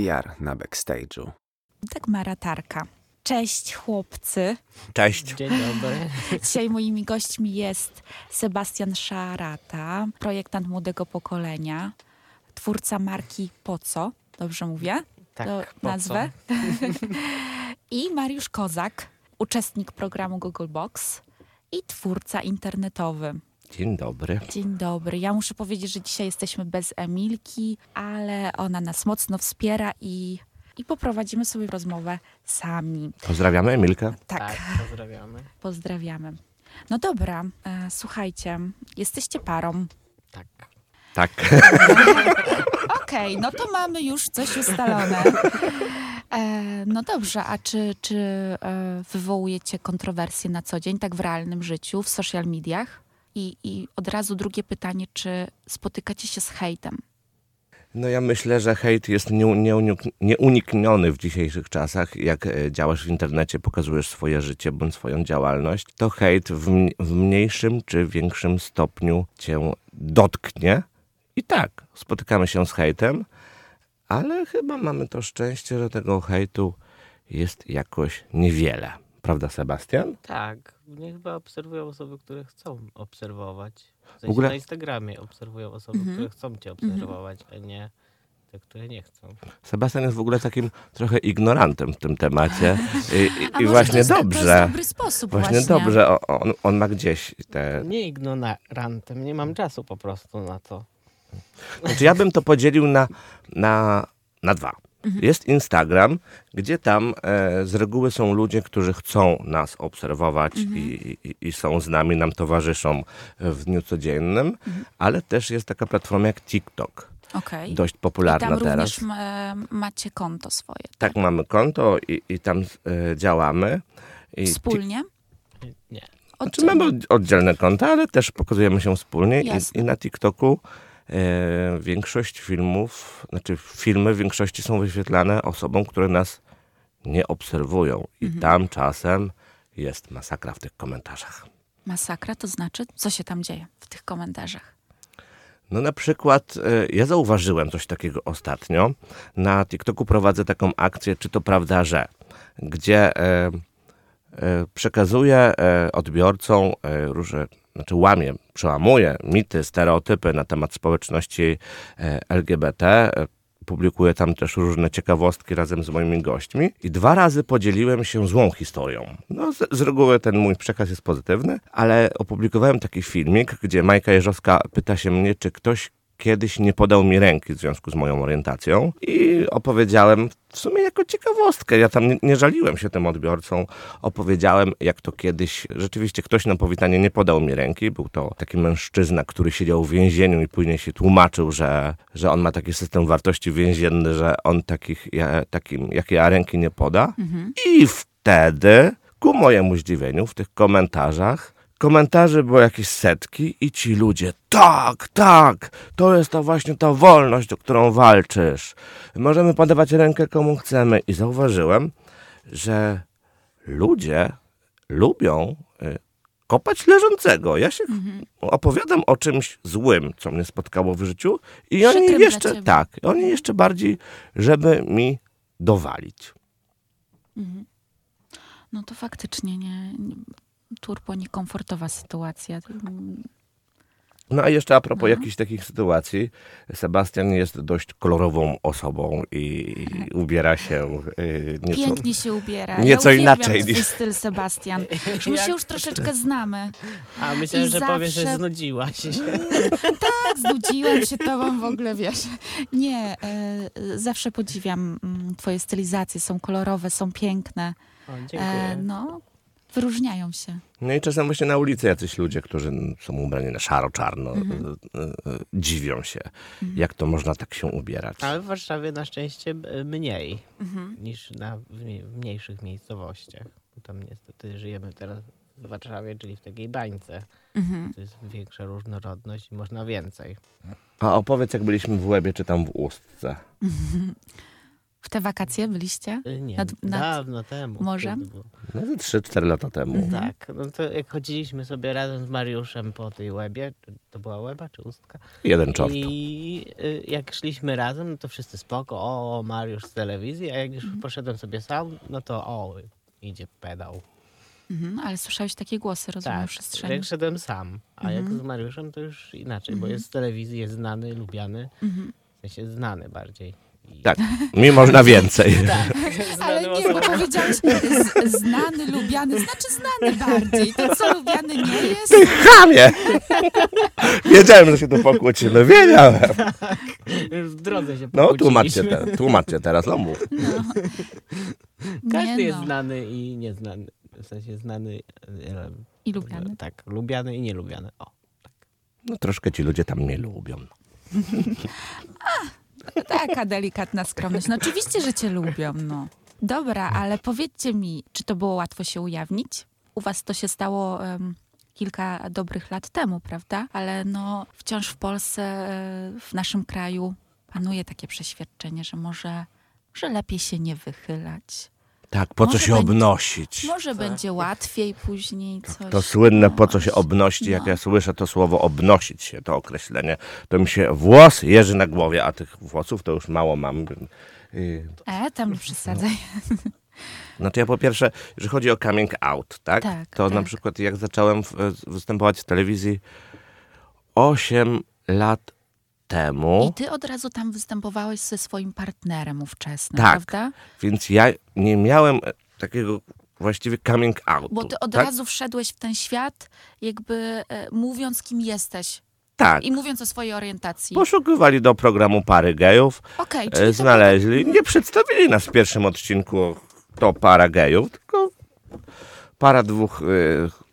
PR na backstage'u. Dagmara Tarka. Cześć chłopcy. Cześć. Dzień dobry. Dzisiaj moimi gośćmi jest Sebastian Szarata, projektant młodego pokolenia, twórca marki Poco. Dobrze mówię? Tak, To po nazwę. co? I Mariusz Kozak, uczestnik programu Google Box i twórca internetowy. Dzień dobry. Dzień dobry. Ja muszę powiedzieć, że dzisiaj jesteśmy bez Emilki, ale ona nas mocno wspiera i, i poprowadzimy sobie rozmowę sami. Pozdrawiamy Emilkę. Tak, Tak, pozdrawiamy. pozdrawiamy. No dobra, e, słuchajcie, jesteście parą. Tak. Tak. Okej, no to mamy już coś ustalone. E, no dobrze, a czy, czy e, wywołujecie kontrowersje na co dzień, tak w realnym życiu, w social mediach? I, I od razu drugie pytanie, czy spotykacie się z hejtem? No ja myślę, że hejt jest nie, nie, nieunikniony w dzisiejszych czasach. Jak e, działasz w internecie, pokazujesz swoje życie bądź swoją działalność, to hejt w mniejszym czy większym stopniu cię dotknie. I tak, spotykamy się z hejtem, ale chyba mamy to szczęście, że tego hejtu jest jakoś niewiele. Prawda, Sebastian? Tak. Mnie chyba obserwują osoby, które chcą obserwować. W, sensie ogóle- na Instagramie obserwują osoby, Mhm. które chcą cię obserwować, a nie te, które nie chcą. Sebastian jest w ogóle takim trochę ignorantem w tym temacie. I, i, A i może właśnie to jest, To dobrze. jest dobry sposób Właśnie, właśnie. dobrze, o- on, on ma gdzieś te. Nie ignorantem, nie mam czasu po prostu na to. Znaczy, ja bym to podzielił na, na, na dwa. Mhm. Jest Instagram, gdzie tam e, z reguły są ludzie, którzy chcą nas obserwować Mhm. i, i, i są z nami, nam towarzyszą w dniu codziennym, Mhm. ale też jest taka platforma jak TikTok, Okej. dość I popularna tam teraz. również ma, macie konto swoje. Tak, mamy konto i, i tam e, działamy. I Wspólnie? Nie. Znaczy mamy od- oddzielne konta, ale też pokazujemy się wspólnie i, i na TikToku większość filmów, znaczy filmy w większości są wyświetlane osobom, które nas nie obserwują i Mhm. tam czasem jest masakra w tych komentarzach. Masakra to znaczy, co się tam dzieje w tych komentarzach? No na przykład e, ja zauważyłem coś takiego ostatnio. Na TikToku prowadzę taką akcję, czy to prawda, że gdzie e, e, przekazuję e, odbiorcom e, różne, znaczy łamię, przełamuję mity, stereotypy na temat społeczności e, LGBT. E, Publikuję tam też różne ciekawostki razem z moimi gośćmi i dwa razy podzieliłem się złą historią. No, z, z reguły ten mój przekaz jest pozytywny, ale opublikowałem taki filmik, gdzie Majka Jeżowska pyta się mnie, czy ktoś kiedyś nie podał mi ręki w związku z moją orientacją i opowiedziałem w sumie jako ciekawostkę. Ja tam nie, nie żaliłem się tym odbiorcom. Opowiedziałem, jak to kiedyś rzeczywiście ktoś na powitanie nie podał mi ręki. Był to taki mężczyzna, który siedział w więzieniu i później się tłumaczył, że, że on ma taki system wartości więzienny, że on takich, ja, takim jak ja ręki nie poda. I wtedy, ku mojemu zdziwieniu, w tych komentarzach komentarzy było jakieś setki i ci ludzie, tak, tak, to jest ta właśnie ta wolność, o którą walczysz. Możemy podawać rękę komu chcemy. I zauważyłem, że ludzie lubią y, kopać leżącego. Ja się opowiadam o czymś złym, co mnie spotkało w życiu i oni Przykrym jeszcze, tak, oni jeszcze bardziej, żeby mi dowalić. No to faktycznie nie, nie turbo niekomfortowa sytuacja. No a jeszcze a propos No. jakichś takich sytuacji, Sebastian jest dość kolorową osobą i ubiera się y, nieco... Pięknie się ubiera. nieco ja inaczej twój niż- styl, Sebastian. Już my się już troszeczkę znamy. A myślałem, I że powiesz, że zawsze- znudziłaś się. Tak, znudziłam się tobą w ogóle, wiesz. Nie, e, zawsze podziwiam mm, twoje stylizacje. Są kolorowe, są piękne. O, dziękuję. E, no, wyróżniają się. No i czasem właśnie na ulicy jacyś ludzie, którzy są ubrani na szaro-czarno, Mhm. y, y, y, dziwią się, jak to można tak się ubierać. Ale w Warszawie na szczęście e, mniej Mhm. niż na, w, mniej- w mniejszych miejscowościach. Bo Tam niestety żyjemy teraz w Warszawie, czyli w takiej bańce. Mhm. To jest większa różnorodność i można więcej. A opowiedz, jak byliśmy w Łebie, czy tam w Ustce. W te wakacje byliście? Y, Nie, Nad- nad dawno temu. morzem? No, ze 3-4 lata temu. Mhm. Tak, no to jak chodziliśmy sobie razem z Mariuszem po tej łebie, to była łeba czy ustka? Jeden czort. I y, jak szliśmy razem, no to wszyscy spoko, o Mariusz z telewizji, a jak już Mhm. poszedłem sobie sam, no to o, idzie pedał. Mhm, ale słyszałeś takie głosy, rozumiem, Tak, w przestrzeni. jak szedłem sam, a jak Mhm. z Mariuszem to już inaczej, bo jest z telewizji, jest znany, lubiany, Mhm. w sensie znany bardziej. Tak, mi można więcej. tak Ale nie, bo powiedziałeś z, znany, lubiany, znaczy znany bardziej. To co lubiany nie jest? Ty chamie! Wiedziałem, że się tu pokłócimy. Wiedziałem. Już w drodze się No, tłumaczcie, te, tłumaczcie teraz, no mów. Każdy Nie jest no. znany i nieznany. W sensie znany. e, I lubiany. Tak, lubiany i nielubiany. O. No troszkę ci ludzie tam mnie lubią. Taka delikatna skromność. No oczywiście, że cię lubią, no. Dobra, ale powiedzcie mi, czy to było łatwo się ujawnić? U was to się stało em, kilka dobrych lat temu, prawda? Ale no wciąż w Polsce, e, w naszym kraju panuje takie przeświadczenie, że może, że lepiej się nie wychylać. Tak, po co Może się będzie- obnosić? Może będzie łatwiej później coś. To słynne, no po co się obnosić, jak No. ja słyszę to słowo obnosić się, to określenie, to mi się włos jeży na głowie, a tych włosów to już mało mam. Yy, E, tam nie przesadzaj. Znaczy ja po pierwsze, jeżeli chodzi o coming out, tak? Tak, to na tak. przykład jak zacząłem w, występować w telewizji 8 lat temu, I ty od razu tam występowałeś ze swoim partnerem ówczesnym, Tak. prawda? więc ja nie miałem e, takiego właściwie coming out. Bo ty od tak? razu wszedłeś w ten świat, jakby e, mówiąc, kim jesteś Tak. i mówiąc o swojej orientacji. Poszukiwali do programu pary gejów, Okej, e, czyli to znaleźli. Nie przedstawili nas w pierwszym odcinku to para gejów, tylko para dwóch e,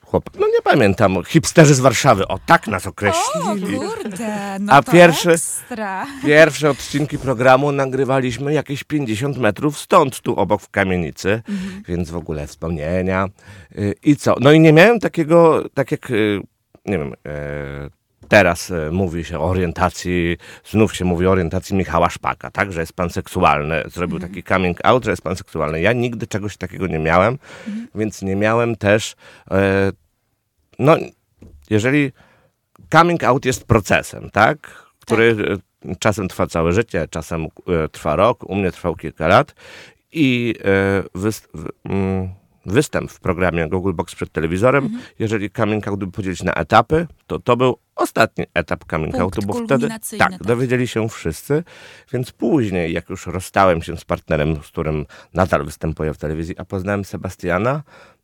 chłopaków. No nie pamiętam, hipsterzy z Warszawy. O, tak nas O, określili. kurde, no A to pierwszy- ekstra. Pierwsze odcinki programu nagrywaliśmy jakieś 50 metrów stąd, tu obok w kamienicy, Mhm. więc w ogóle wspomnienia. Y, I co? No i nie miałem takiego, tak jak, y, nie wiem, e, teraz e, mówi się o orientacji, znów się mówi o orientacji Michała Szpaka, tak, że jest pan seksualny. Zrobił taki coming out, że jest pan seksualny. Ja nigdy czegoś takiego nie miałem, Mhm. więc nie miałem też, e, no, jeżeli coming out jest procesem, tak? Który e, czasem trwa całe życie, czasem trwa rok, u mnie trwał kilka lat i wys, w, mm, występ w programie Google Box przed telewizorem, Mhm. jeżeli coming out by podzielić na etapy, to to był ostatni etap coming Punkt outu, bo wtedy tak, tak. dowiedzieli się wszyscy, więc później, jak już rozstałem się z partnerem, z którym nadal występuję w telewizji, a poznałem Sebastiana,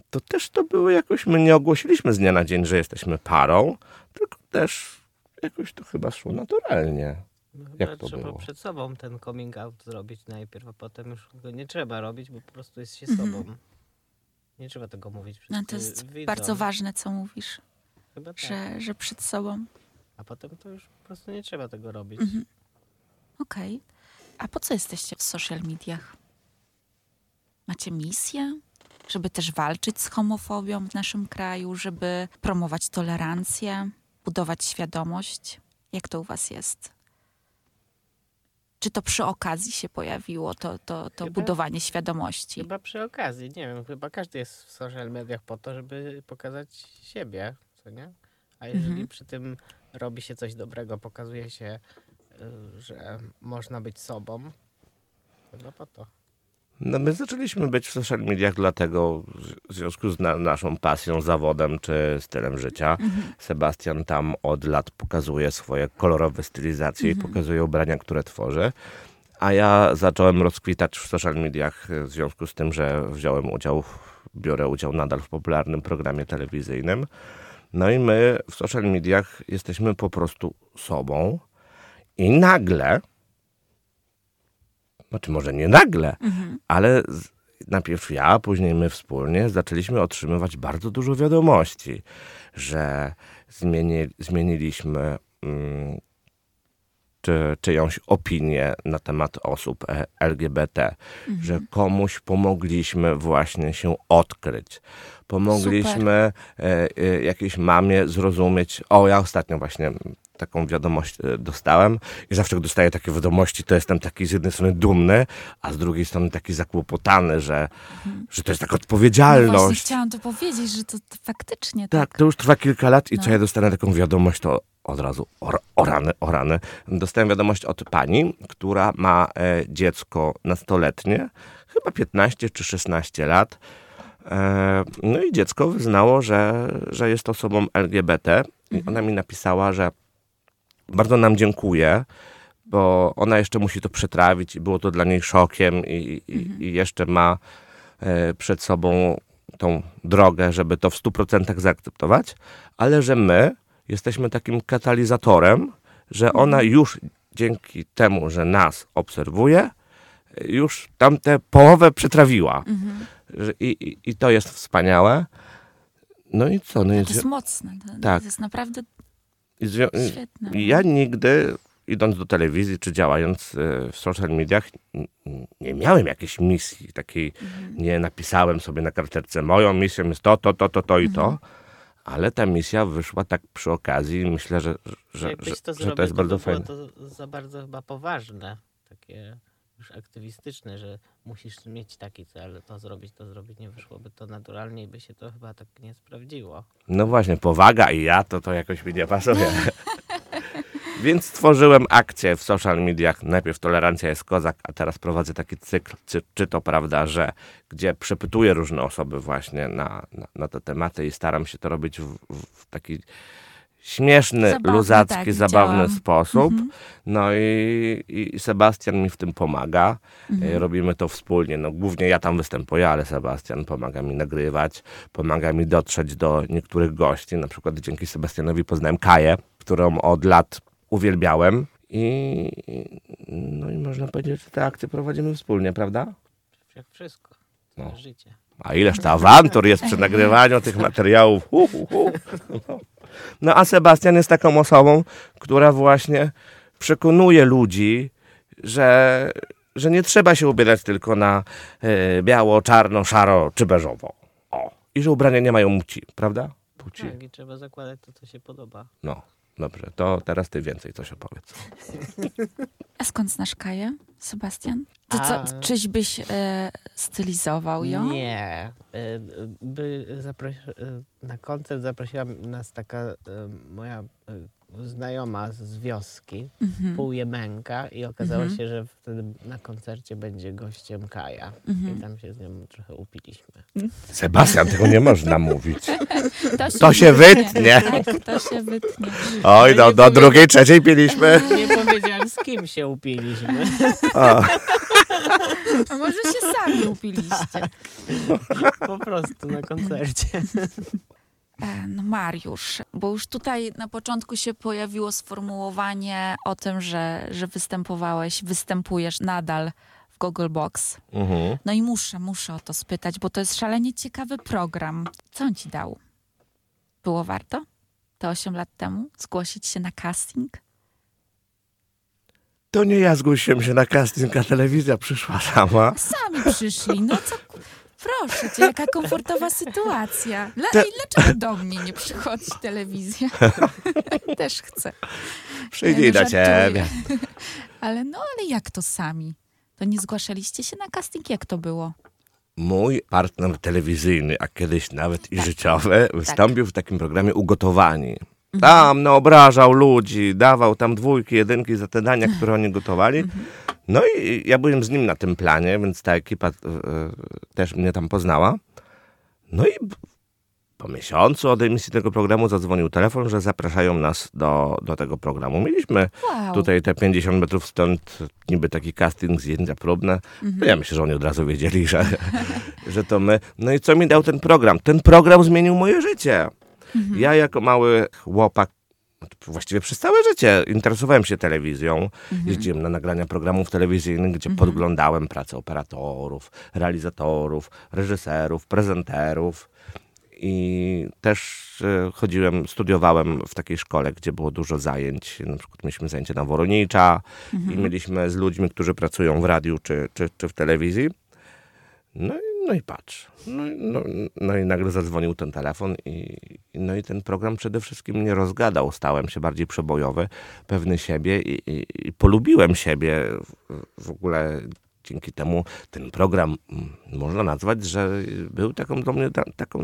to też to były jakoś, my nie ogłosiliśmy z dnia na dzień, że jesteśmy parą, tylko też jakoś to chyba szło naturalnie. No, Jak chyba to trzeba było? przed sobą ten coming out zrobić najpierw, a potem już go nie trzeba robić, bo po prostu jest się Mhm. sobą. Nie trzeba tego mówić przed No to jest widzom. bardzo ważne, co mówisz, Chyba tak. że, że przed sobą. A potem to już po prostu nie trzeba tego robić. Mhm. Okej. A po co jesteście w social mediach? Macie misję? Żeby też walczyć z homofobią w naszym kraju, żeby promować tolerancję, budować świadomość? Jak to u was jest? Czy to przy okazji się pojawiło, to, to, to Chyba- budowanie świadomości? Chyba przy okazji, nie wiem, chyba każdy jest w social mediach po to, żeby pokazać siebie, co nie? A jeżeli Mhm. przy tym robi się coś dobrego, pokazuje się, y, że można być sobą, to chyba po to. No my zaczęliśmy być w social mediach dlatego, w związku z na, naszą pasją, zawodem czy stylem życia. Sebastian tam od lat pokazuje swoje kolorowe stylizacje i pokazuje ubrania, które tworzy. A ja zacząłem rozkwitać w social mediach w związku z tym, że wziąłem udział, biorę udział nadal w popularnym programie telewizyjnym. No i my w social mediach jesteśmy po prostu sobą i nagle, znaczy może nie nagle, Mhm. ale najpierw ja, później my wspólnie zaczęliśmy otrzymywać bardzo dużo wiadomości, że zmieni, zmieniliśmy mm, czy czyjąś opinię na temat osób e, LGBT, że komuś pomogliśmy właśnie się odkryć. Pomogliśmy e, e, jakiejś mamie zrozumieć. O, ja ostatnio właśnie taką wiadomość e, dostałem i zawsze jak dostaję takie wiadomości, to jestem taki z jednej strony dumny, a z drugiej strony taki zakłopotany, że, że to jest taka No właśnie odpowiedzialność. chciałam to powiedzieć, że to, to faktycznie tak. Tak, to już trwa kilka lat i No. co ja dostanę taką wiadomość, to od razu o, o rany, o rany. Dostałem wiadomość od pani, która ma e, dziecko nastoletnie, chyba 15 czy 16 lat. E, no i dziecko wyznało, że, że jest osobą LGBT i ona mi napisała, że bardzo nam dziękuje, bo ona jeszcze musi to przetrawić i było to dla niej szokiem i, i, i jeszcze ma e, przed sobą tą drogę, żeby to w 100% zaakceptować, ale że my jesteśmy takim katalizatorem, że ona już dzięki temu, że nas obserwuje, już tamtę połowę przetrawiła. Że I, i, I to jest wspaniałe. No i co? No i To jest mocne. To, Tak. to jest naprawdę świetne. ja nigdy, idąc do telewizji czy działając e, w social mediach, nie miałem jakiejś misji takiej, nie napisałem sobie na karteczce, moją misją jest to, to, to, to, to i to, ale ta misja wyszła tak przy okazji i myślę, że, że, Jakbyś że, to że zrobił, to jest to bardzo było fajne. to za bardzo chyba poważne, takie już aktywistyczne, że musisz mieć taki cel, to zrobić, to zrobić, nie wyszłoby to naturalnie i by się to chyba tak nie sprawdziło. No właśnie, powaga i ja, to to jakoś mi nie pasuje. Więc stworzyłem akcję w social mediach. Najpierw Tolerancja jest kozak, a teraz prowadzę taki cykl, czy, czy to prawda, że gdzie przepytuję różne osoby właśnie na, na, na te tematy i staram się to robić w, w taki śmieszny, Zabawny, luzacki, tak, zabawny widziałam. sposób. No i, i Sebastian mi w tym pomaga. E, Robimy to wspólnie. No, głównie ja tam występuję, ale Sebastian pomaga mi nagrywać, pomaga mi dotrzeć do niektórych gości. Na przykład dzięki Sebastianowi poznałem Kaję, którą od lat uwielbiałem. I, no i można powiedzieć, że te akcje prowadzimy wspólnie, prawda? Jak wszystko, No. życie. A ileż to awantur jest przy nagrywaniu tych materiałów. Hu, hu, hu. No a Sebastian jest taką osobą, która właśnie przekonuje ludzi, że, że nie trzeba się ubierać tylko na e, biało, czarno, szaro czy beżowo. O. I że ubrania nie mają płci, prawda? Płci. Tak, i trzeba zakładać to, co się podoba. No, dobrze. To teraz ty więcej coś opowiedz. A skąd znasz Kaję, Sebastian? To A- co, czyś byś e, stylizował ją? Nie. Y, By zaprosi- y, na koncert zaprosiła nas taka y, moja znajoma z wioski, Mhm. półjemenka i okazało się, że wtedy na koncercie będzie gościem Kaja. Mhm. I tam się z nią trochę upiliśmy. Sebastian, tego nie można mówić. To To się wytnie. Tak, to się wytnie. Oj, do, do drugiej, trzeciej piliśmy. Nie powiedziałem, z kim się upiliśmy. O. A może się sami upiliście? Po prostu na koncercie. No Mariusz, bo już tutaj na początku się pojawiło sformułowanie o tym, że, że występowałeś, występujesz nadal w Google Box. Mhm. No i muszę, muszę o to spytać, bo to jest szalenie ciekawy program. Co on ci dał? Było warto? To 8 lat temu? Zgłosić się na casting? To nie ja zgłosiłem się na casting, a telewizja przyszła sama. Sami przyszli, no co... Proszę cię, jaka komfortowa sytuacja. Dla, Te- dlaczego do mnie nie przychodzi telewizja? Też chcę. Przyjdzie no do ciebie. Ale no, ale jak to sami? To nie zgłaszaliście się na casting? Jak to było? Mój partner telewizyjny, a kiedyś nawet i życiowy, wystąpił w takim programie Ugotowani. Tam naobrażał ludzi, dawał tam dwójki, jedynki za te dania, które oni gotowali. No i ja byłem z nim na tym planie, więc ta ekipa e, też mnie tam poznała. No i po miesiącu od emisji tego programu zadzwonił telefon, że zapraszają nas do, do tego programu. Mieliśmy Wow. tutaj te 50 metrów stąd niby taki casting, zdjęcia próbne. No ja myślę, że oni od razu wiedzieli, że, że to my. No i co mi dał ten program? Ten program zmienił moje życie. Ja jako mały chłopak, właściwie przez całe życie interesowałem się telewizją. Jeździłem na nagrania programów telewizyjnych, gdzie podglądałem pracę operatorów, realizatorów, reżyserów, prezenterów. I też e, chodziłem, studiowałem w takiej szkole, gdzie było dużo zajęć. Na przykład mieliśmy zajęcie na Woronicza i mieliśmy z ludźmi, którzy pracują w radiu czy, czy, czy w telewizji. No, i- no i patrz. No, i- no, no i nagle zadzwonił ten telefon i, no i ten program przede wszystkim mnie rozgadał. Stałem się bardziej przebojowy, pewny siebie i, i, i polubiłem siebie w, ogóle dzięki temu ten program mm, można nazwać, że był taką dla mnie ta, taką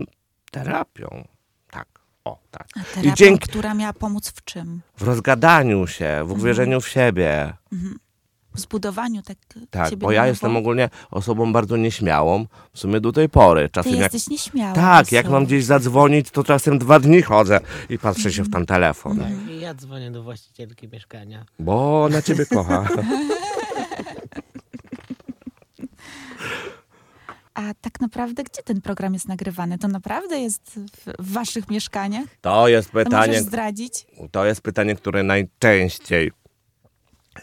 terapią. Tak, o tak. A I terapią, dzięki która miała pomóc w czym? w rozgadaniu się, w uwierzeniu w siebie. W zbudowaniu tak Tak, ciebie bo ja na jestem ogólnie osobą bardzo nieśmiałą, w sumie do tej pory. Ty Czasem jak, jesteś nieśmiały. tak, jak mam gdzieś zadzwonić, to czasem dwa dni chodzę i patrzę się w ten telefon, Tak, i ja dzwonię do właścicielki mieszkania. bo ona ciebie kocha. A tak naprawdę gdzie ten program jest nagrywany? To naprawdę jest w, w waszych mieszkaniach? To jest To pytanie, możesz zdradzić? to jest pytanie, które najczęściej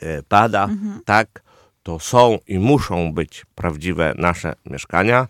e, pada. Tak, to są i muszą być prawdziwe nasze mieszkania.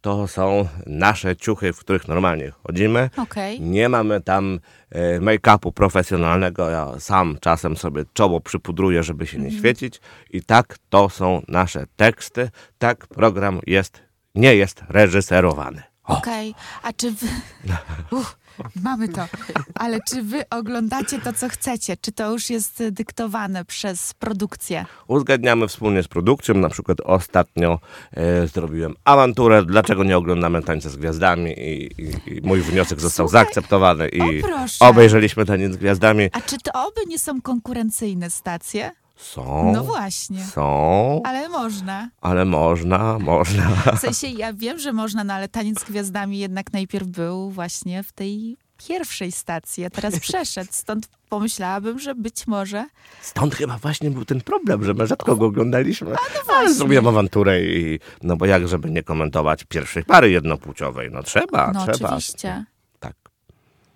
To są nasze ciuchy, w których normalnie chodzimy. Okej. Nie mamy tam e, make-upu profesjonalnego. Ja sam czasem sobie czoło przypudruję, żeby się nie świecić. I tak to są nasze teksty. Tak program jest, nie jest reżyserowany. Okej, a czy wy... Uff, mamy to. Ale czy wy oglądacie to, co chcecie? Czy to już jest dyktowane przez produkcję? Uzgadniamy wspólnie z produkcją. Na przykład ostatnio e, zrobiłem awanturę, dlaczego nie oglądamy Tańca z Gwiazdami i, i, i mój wniosek został Słuchaj, zaakceptowany i o proszę. obejrzeliśmy Taniec z Gwiazdami. A czy to oby nie są konkurencyjne stacje? Są, No właśnie. są, Ale można. ale można, można. W sensie ja wiem, że można, no ale Taniec z Gwiazdami jednak najpierw był właśnie w tej pierwszej stacji, a teraz przeszedł. Stąd pomyślałabym, że być może... Stąd chyba właśnie był ten problem, że my rzadko go oglądaliśmy. ale no właśnie. zrobiłem awanturę i no bo jak, żeby nie komentować pierwszej pary jednopłciowej? No trzeba, No trzeba. oczywiście. Tak.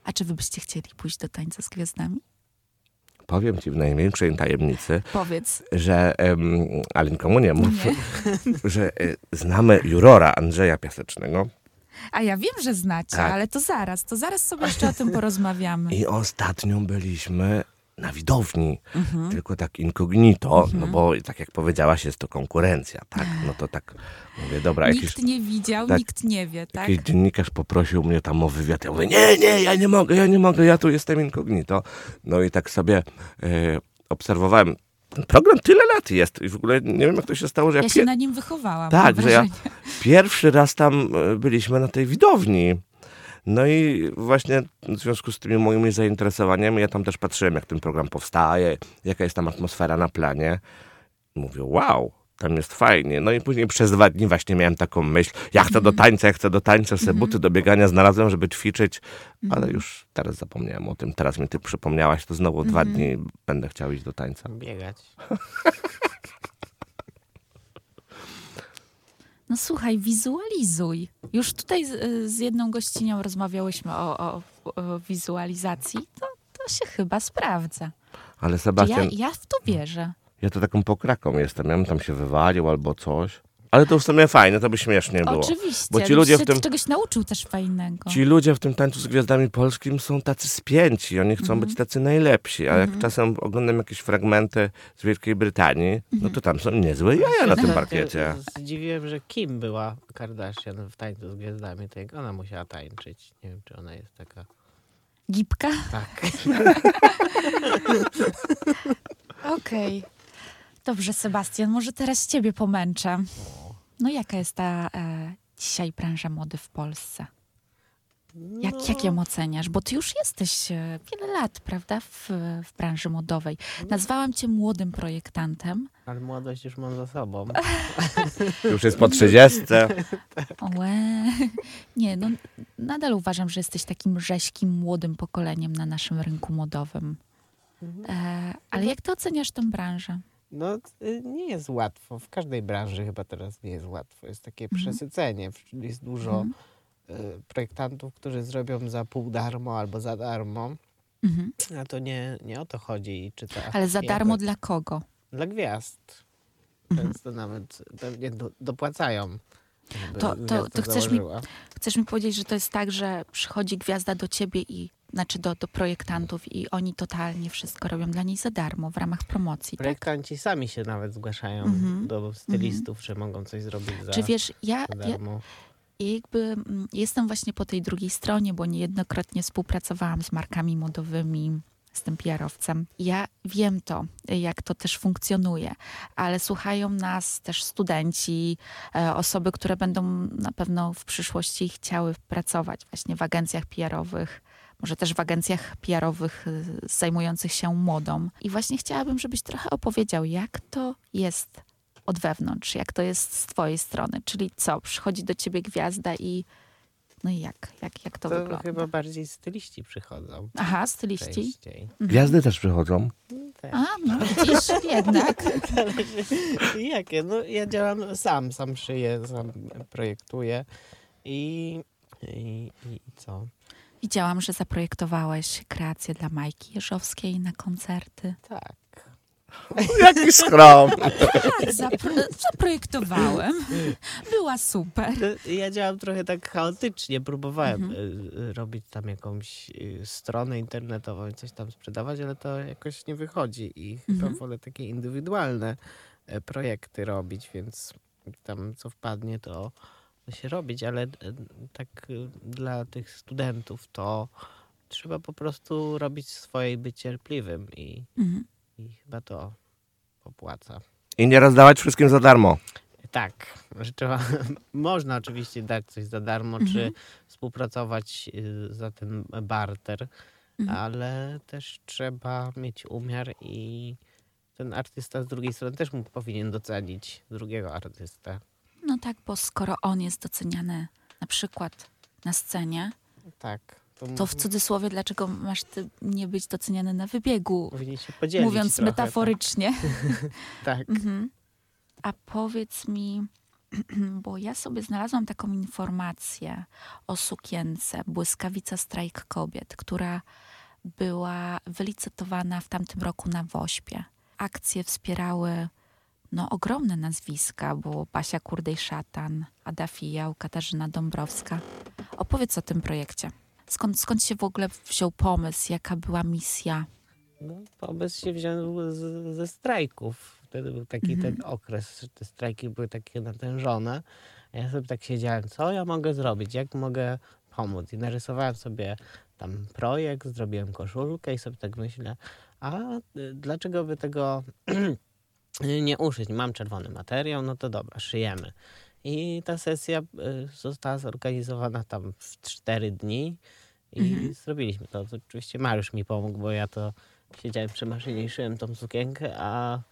A czy wy byście chcieli pójść do Tańca z Gwiazdami? Powiem ci w największej tajemnicy, Powiedz. że, em, ale nikomu nie mów, Nie. że e, znamy jurora Andrzeja Piasecznego A ja wiem, że znacie, Tak. ale to zaraz, to zaraz sobie jeszcze o tym porozmawiamy. i ostatnio byliśmy na widowni, Mhm. tylko tak incognito, no bo tak jak powiedziałaś, jest to konkurencja, tak? No to tak mówię, dobra, jakiś, Nikt nie widział, tak. nikt nie wie, tak? jakiś dziennikarz poprosił mnie tam o wywiad. Ja mówię, nie, nie, ja nie mogę, ja nie mogę, ja tu jestem incognito. No i tak sobie e, obserwowałem. Ten program tyle lat jest i w ogóle nie wiem, jak to się stało, że ja, Ja się na nim wychowałam. Tak, że ja pierwszy raz tam e, byliśmy na tej widowni. No i właśnie w związku z tymi moimi zainteresowaniami, ja tam też patrzyłem, jak ten program powstaje, jaka jest tam atmosfera na planie. Mówię, wow, tam jest fajnie. No i później przez dwa dni właśnie miałem taką myśl, ja chcę do tańca, ja chcę do tańca, sobie buty do biegania znalazłem, żeby ćwiczyć, ale już teraz zapomniałem o tym. Teraz mi ty przypomniałaś, to znowu dwa dni będę chciał iść do tańca. Biegać. No słuchaj, wizualizuj. Już tutaj z, z jedną gościnią rozmawiałyśmy o, o, o wizualizacji. To, to się chyba sprawdza. Ale Ja, Sebastian, ja w to wierzę. Ja to taką pokraką jestem, ja bym tam się wywalił albo coś. Ale to w sumie fajne, to by śmiesznie było. Oczywiście. Bo ci ludzie w się tym, czegoś nauczył też fajnego. ci ludzie w tym tańcu z gwiazdami polskim są tacy spięci, oni chcą Mhm. być tacy najlepsi, a jak czasem oglądam jakieś fragmenty z Wielkiej Brytanii, no Mhm. to tam są niezłe jaja na tym Tak, parkiecie. ja Zdziwiłem, że Kim była Kardashian w tańcu z gwiazdami, to jak ona musiała tańczyć. Nie wiem, czy ona jest taka... Gipka? Tak. Okej. Dobrze, Sebastian, może teraz ciebie pomęczę. No jaka jest ta e, dzisiaj branża mody w Polsce? Jak, No, jak ją oceniasz? Bo ty już jesteś e, wiele lat, prawda, w, w branży modowej. Nazwałam cię młodym projektantem. Ale młodość już mam za sobą. Już jest po trzydziestce. Łe. Nie, no nadal uważam, że jesteś takim rześkim, młodym pokoleniem na naszym rynku modowym. E, ale jak ty oceniasz tę branżę? No, y, nie jest łatwo. W każdej branży chyba teraz nie jest łatwo. Jest takie Mhm. przesycenie. Jest dużo y, projektantów, którzy zrobią za pół darmo albo za darmo. Mhm. A to nie, nie o to chodzi. Czy ta Ale za darmo jakość- dla kogo? Dla gwiazd. Mhm. Często nawet pewnie do, dopłacają To- to- to chcesz mi-. Chcesz mi powiedzieć, że to jest tak, że przychodzi gwiazda do ciebie i znaczy do, do projektantów i oni totalnie wszystko robią dla niej za darmo w ramach promocji, tak? Projektanci sami się nawet zgłaszają Mhm. do stylistów, że mogą coś zrobić za, Czy wiesz, ja, za darmo. ja jakby mm, jestem właśnie po tej drugiej stronie, bo niejednokrotnie współpracowałam z markami modowymi, z tym PR-owcem. Ja wiem to, jak to też funkcjonuje, ale słuchają nas też studenci, e, osoby, które będą na pewno w przyszłości chciały pracować właśnie w agencjach PR-owych, może też w agencjach PR-owych y, zajmujących się modą. I właśnie chciałabym, żebyś trochę opowiedział, jak to jest od wewnątrz, jak to jest z twojej strony. Czyli co, przychodzi do ciebie gwiazda i no i jak, jak, jak to, To wygląda? chyba bardziej styliści przychodzą. Aha, styliści. Częściej. Gwiazdy też przychodzą. Tak. A, no widzisz, jednak. Jakie? No ja działam sam, sam szyję, sam projektuję i, i, i co? Widziałam, że zaprojektowałeś kreację dla Majki Jeżowskiej na koncerty. Tak. Jaki skromny. Tak, zapro- zaprojektowałem. Była super. Ja działam trochę tak chaotycznie. Próbowałem Mhm. y, y, robić tam jakąś y, stronę internetową i coś tam sprzedawać, ale to jakoś nie wychodzi i chyba Mhm. wolę takie indywidualne e, projekty robić, więc tam co wpadnie to, się robić, ale e, tak dla tych studentów to trzeba po prostu robić swoje i być cierpliwym i, Mhm. I chyba to popłaca. I nie rozdawać wszystkim za darmo. Tak, że trzeba, można oczywiście dać coś za darmo, czy Mhm. współpracować y, za ten barter, Mhm. ale też trzeba mieć umiar i ten artysta z drugiej strony też mu powinien docenić drugiego artystę. No tak, bo skoro on jest doceniany na przykład na scenie, Tak. To, to w cudzysłowie dlaczego masz ty nie być doceniany na wybiegu? powinien się podzielić Mówiąc trochę, metaforycznie. Tak. tak. Mhm. A powiedz mi, bo ja sobie znalazłam taką informację o sukience Błyskawica Strajk Kobiet, która była wylicytowana w tamtym roku na Wośpie. Akcje wspierały no, ogromne nazwiska, bo Basia Kurdej-Szatan, Ada Fijał, Katarzyna Dąbrowska. Opowiedz o tym projekcie. Skąd, skąd się w ogóle wziął pomysł? Jaka była misja? No, pomysł się wziął z, ze strajków. Wtedy był taki Mhm. ten okres, że te strajki były takie natężone. Ja sobie tak siedziałem, co ja mogę zrobić, jak mogę pomóc. I narysowałem sobie tam projekt, zrobiłem koszulkę i sobie tak myślę, a y, dlaczego by tego nie uszyć? Mam czerwony materiał, no to dobra, szyjemy. I ta sesja y, została zorganizowana tam w cztery dni i Mhm. zrobiliśmy to. Oczywiście Mariusz mi pomógł, bo ja to siedziałem przy maszynie i szyłem tą sukienkę, a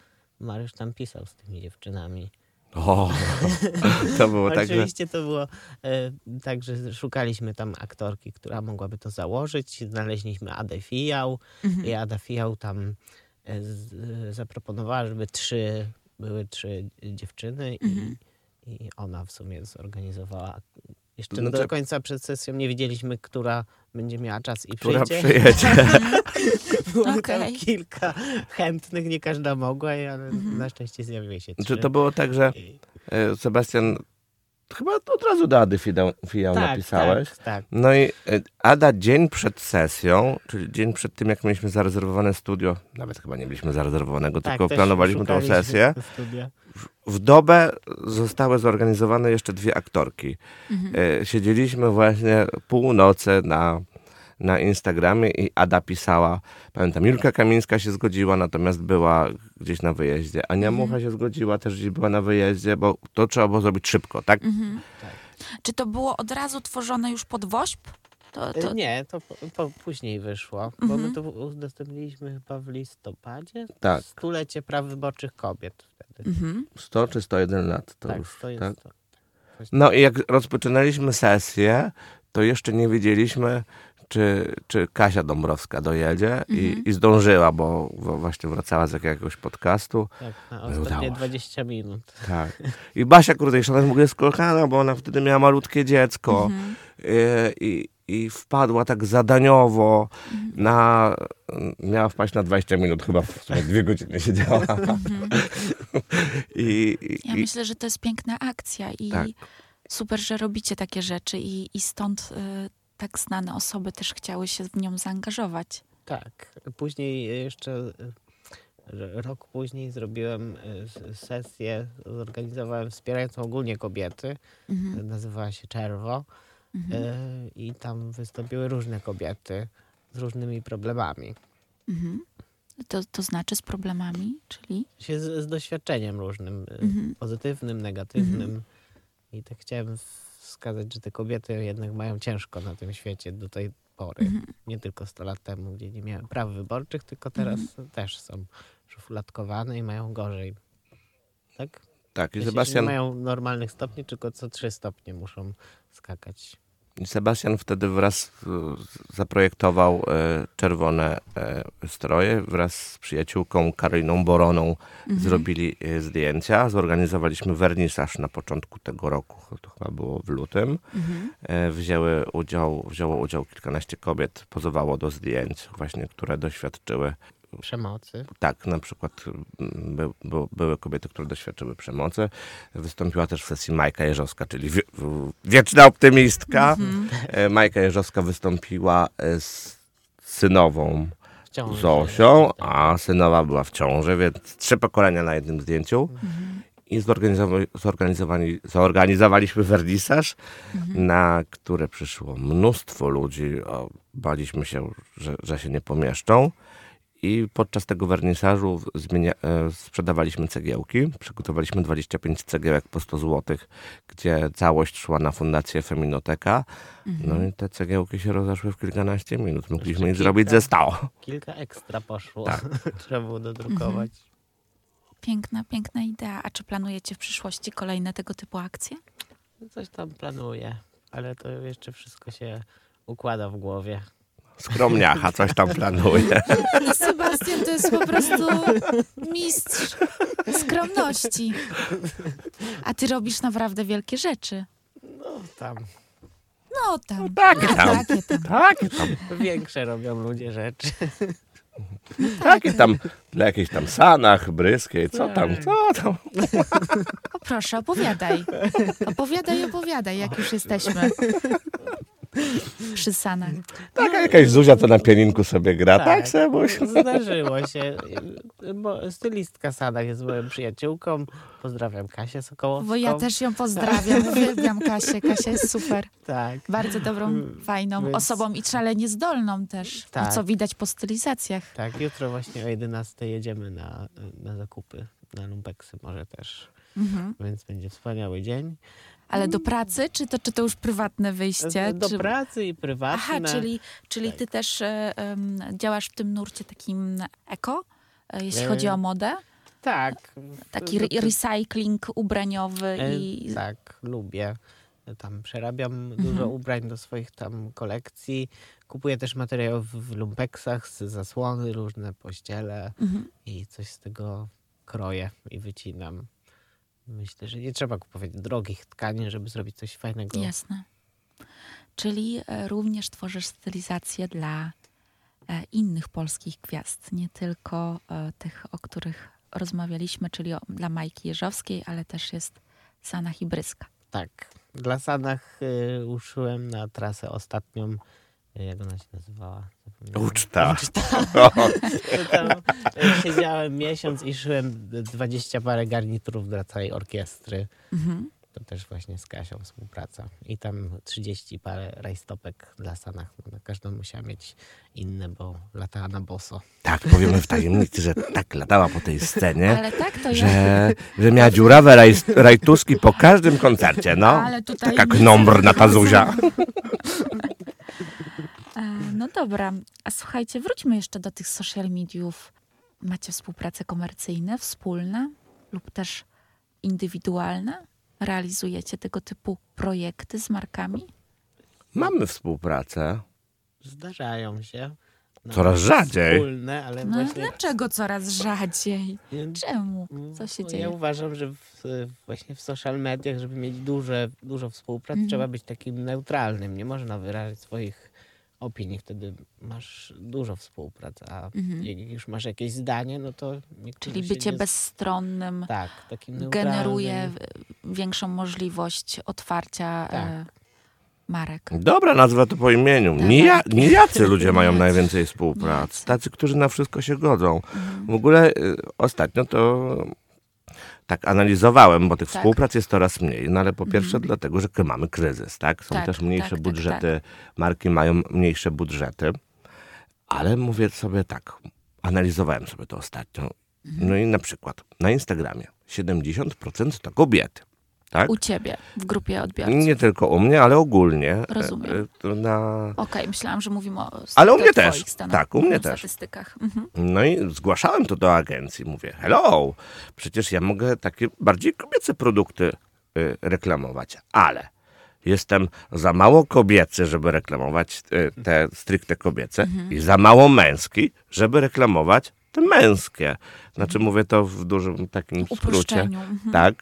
Mariusz tam pisał z tymi dziewczynami. O, to było tak, że... Oczywiście to było e, tak, że szukaliśmy tam aktorki, która mogłaby to założyć. Znaleźliśmy Adę Fijał Mhm. i Ada Fijał tam e, z, e, zaproponowała, żeby trzy, były trzy dziewczyny Mhm. i, i ona w sumie zorganizowała. Jeszcze Znaczy- do końca przed sesją nie wiedzieliśmy, która będzie miała czas i Która przyjdzie. przyjedzie. Było tam Okej. kilka chętnych, nie każda mogła, ale Mhm. na szczęście zjawiły się trzy. Czy to było tak, że e, Sebastian chyba od razu do Ady Fidał, Fijał tak, napisałeś? Tak, tak. No i e, Ada dzień przed sesją, czyli dzień przed tym, jak mieliśmy zarezerwowane studio, nawet chyba nie mieliśmy zarezerwowanego, tak, tylko planowaliśmy tą sesję. W dobę zostały zorganizowane jeszcze dwie aktorki. Mhm. E, Siedzieliśmy właśnie północy na, na Instagramie i Ada pisała, pamiętam, Julka Kamińska się zgodziła, natomiast była gdzieś na wyjeździe. Ania Mhm. Mucha się zgodziła, też gdzieś była na wyjeździe, bo to trzeba było zrobić szybko, tak? Mhm. Tak. Czy to było od razu tworzone już pod WOŚP? To, to... E, Nie, to po, po, później wyszło, bo Mhm. my to udostępniliśmy chyba w listopadzie. Tak. Stulecie praw wyborczych kobiet wtedy. Mhm. 100 czy 101 lat to tak, już, to jest tak? to. No i jak rozpoczynaliśmy sesję, to jeszcze nie wiedzieliśmy, czy, czy Kasia Dąbrowska dojedzie Mhm. i, i zdążyła, bo, właśnie wracała z jakiegoś podcastu. Tak, na ostatnie udało się. 20 minut. Tak. I Basia Kurdejszana w ogóle jest kochana, bo ona wtedy miała malutkie dziecko Mhm. i, i, i wpadła tak zadaniowo Mhm. na... Miała wpaść na 20 minut, chyba w sumie dwie godziny siedziała. Mhm. I, i, Ja i, myślę, że to jest piękna akcja i Tak. super, że robicie takie rzeczy i, i stąd y, tak znane osoby też chciały się w nią zaangażować. Tak. Później jeszcze r- rok później zrobiłem s- sesję, zorganizowałem wspierającą ogólnie kobiety. Mhm. Nazywała się Czerwo. Mhm. Y, I tam wystąpiły różne kobiety z różnymi problemami. Mhm. To, to znaczy z problemami, czyli? Się z, z doświadczeniem różnym, Mhm. pozytywnym, negatywnym. I tak chciałem wskazać, że te kobiety jednak mają ciężko na tym świecie do tej pory. Mhm. Nie tylko 100 lat temu, gdzie nie miały praw wyborczych, tylko teraz Mhm. też są szufladkowane i mają gorzej. Tak? Tak, i Jeśli Sebastian, nie mają normalnych stopni, tylko co 3 stopnie muszą skakać. Sebastian wtedy wraz zaprojektował e, czerwone e, stroje. Wraz z przyjaciółką Karoliną Boroną Mhm. zrobili e, zdjęcia. Zorganizowaliśmy wernisaż na początku tego roku, to chyba było w lutym. Mhm. Wzięły udział, wzięło udział kilkanaście kobiet, pozowało do zdjęć właśnie, które doświadczyły Przemocy. Tak, na przykład mm, by, by, były kobiety, które doświadczyły przemocy. Wystąpiła też w sesji Majka Jeżowska, czyli wie, wieczna optymistka. Mhm. E, Majka Jeżowska wystąpiła e, z synową ciąży. Zosią, a synowa była w ciąży, więc trzy pokolenia na jednym zdjęciu. Mhm. I zorganizowali, zorganizowali, zorganizowaliśmy wernisaż, Mhm. na które przyszło mnóstwo ludzi. O, baliśmy się, że, że się nie pomieszczą. I podczas tego wernisażu zmienia, e, sprzedawaliśmy cegiełki. Przygotowaliśmy 25 cegiełek po 100 zł, gdzie całość szła na fundację Feminoteka. Mhm. No i te cegiełki się rozeszły w kilkanaście minut. Mogliśmy Jeszcze ich zrobić ze 100. Kilka ekstra poszło. Tak. Trzeba było dodrukować. Piękna, piękna idea. A czy planujecie w przyszłości kolejne tego typu akcje? Coś tam planuję, ale to jeszcze wszystko się układa w głowie. Skromniacha coś tam planuje. No Sebastian to jest po prostu mistrz skromności. A ty robisz naprawdę wielkie rzeczy. No tam. No tam. Takie tam. Takie tam. Takie tam. Większe robią ludzie rzeczy. Takie tam, dla jakichś tam sanach, bryskiej, co tam, co tam. O proszę, opowiadaj. Opowiadaj, opowiadaj, jak już jesteśmy. Przy Sanach. Taka jakaś Zuzia to na pianinku sobie gra, tak, Tak. Sebuś? Zdarzyło się. Bo stylistka Sadak jest moją przyjaciółką. Pozdrawiam Kasię Sokołowską. Bo ja też ją pozdrawiam. Uwielbiam Kasię. Kasia jest super. Tak. Bardzo dobrą, fajną Więc- osobą i szalenie zdolną też. Tak. Co widać po stylizacjach. Tak, jutro właśnie o 11 jedziemy na, na zakupy, na lumpeksy może też. Mhm. Więc będzie wspaniały dzień. Ale do pracy, czy to, czy to już prywatne wyjście? Do czy... pracy i prywatne. Aha, czyli, czyli Tak. ty też e, em, działasz w tym nurcie takim eko, e, jeśli E, chodzi o modę? Tak. Taki re- recycling ubraniowy E, i... Tak, lubię. Tam przerabiam Mhm. dużo ubrań do swoich tam kolekcji. Kupuję też materiał w, w lumpeksach, z zasłony, różne pościele Mhm. i coś z tego kroję i wycinam. Myślę, że nie trzeba kupować drogich tkanin, żeby zrobić coś fajnego. Jasne. Czyli e, również tworzysz stylizację dla e, innych polskich gwiazd, nie tylko e, tych, o których rozmawialiśmy, czyli dla Majki Jeżowskiej, ale też jest Sanach i Bryska. Tak. Dla Sanach uszyłem na trasę ostatnią. Y, Jak ona się nazywała? Zapomniałem. Uczta. Tam y, siedziałem miesiąc i szyłem dwadzieścia parę garniturów dla całej orkiestry. Mhm. To też właśnie z Kasią współpraca. I tam 30 parę rajstopek dla Sanach. No, każdą musiała mieć inne, bo latała na boso. Tak, powiemy w tajemnicy, że tak latała po tej scenie, Ale tak ja... że, że miała dziurawe raj, rajtuski po każdym koncercie, no. Ale tutaj Taka knombrna ta Zuzia. No dobra, a słuchajcie, wróćmy jeszcze do tych social mediów. Macie współprace komercyjne, wspólne lub też indywidualne? Realizujecie tego typu projekty z markami? Mamy współpracę. Zdarzają się. No, Coraz rzadziej. Wspólne, ale No ale właśnie... dlaczego coraz rzadziej? Czemu? Co się No, dzieje? Ja uważam, że w, właśnie w social mediach, żeby mieć duże, dużo współprac, Mhm. trzeba być takim neutralnym. Nie można wyrażać swoich opinii, wtedy masz dużo współpracy, a Mhm. jak już masz jakieś zdanie, no to niektórzy Czyli bycie nie... bezstronnym Tak, generuje większą możliwość otwarcia Tak. e, marek. Dobra, nazwę to po imieniu. Tak. Nija, nijacy ludzie mają najwięcej współpracy. Tacy, którzy na wszystko się godzą. Mhm. W ogóle y, ostatnio to tak analizowałem, bo tych Tak. współprac jest coraz mniej. No ale po pierwsze Mhm. dlatego, że mamy kryzys, tak? Są Tak, też mniejsze tak, tak, budżety, marki mają mniejsze budżety. Ale mówię sobie tak, analizowałem sobie to ostatnio. Mhm. No i na przykład na Instagramie 70% to kobiety. Tak? U ciebie, w grupie odbiorców. Nie tylko u mnie, ale ogólnie. Rozumiem. E, e, Na, Okej, myślałam, że mówimy o Ale u mnie też. stanach- Tak, u mnie mhm, też. statystykach. Mhm. No i zgłaszałem to do agencji. Mówię, hello, przecież ja mogę takie bardziej kobiece produkty y, reklamować, ale jestem za mało kobiecy, żeby reklamować y, te stricte kobiece Mhm. i za mało męski, żeby reklamować te męskie. Znaczy mówię to w dużym takim skrócie. Mhm. Tak,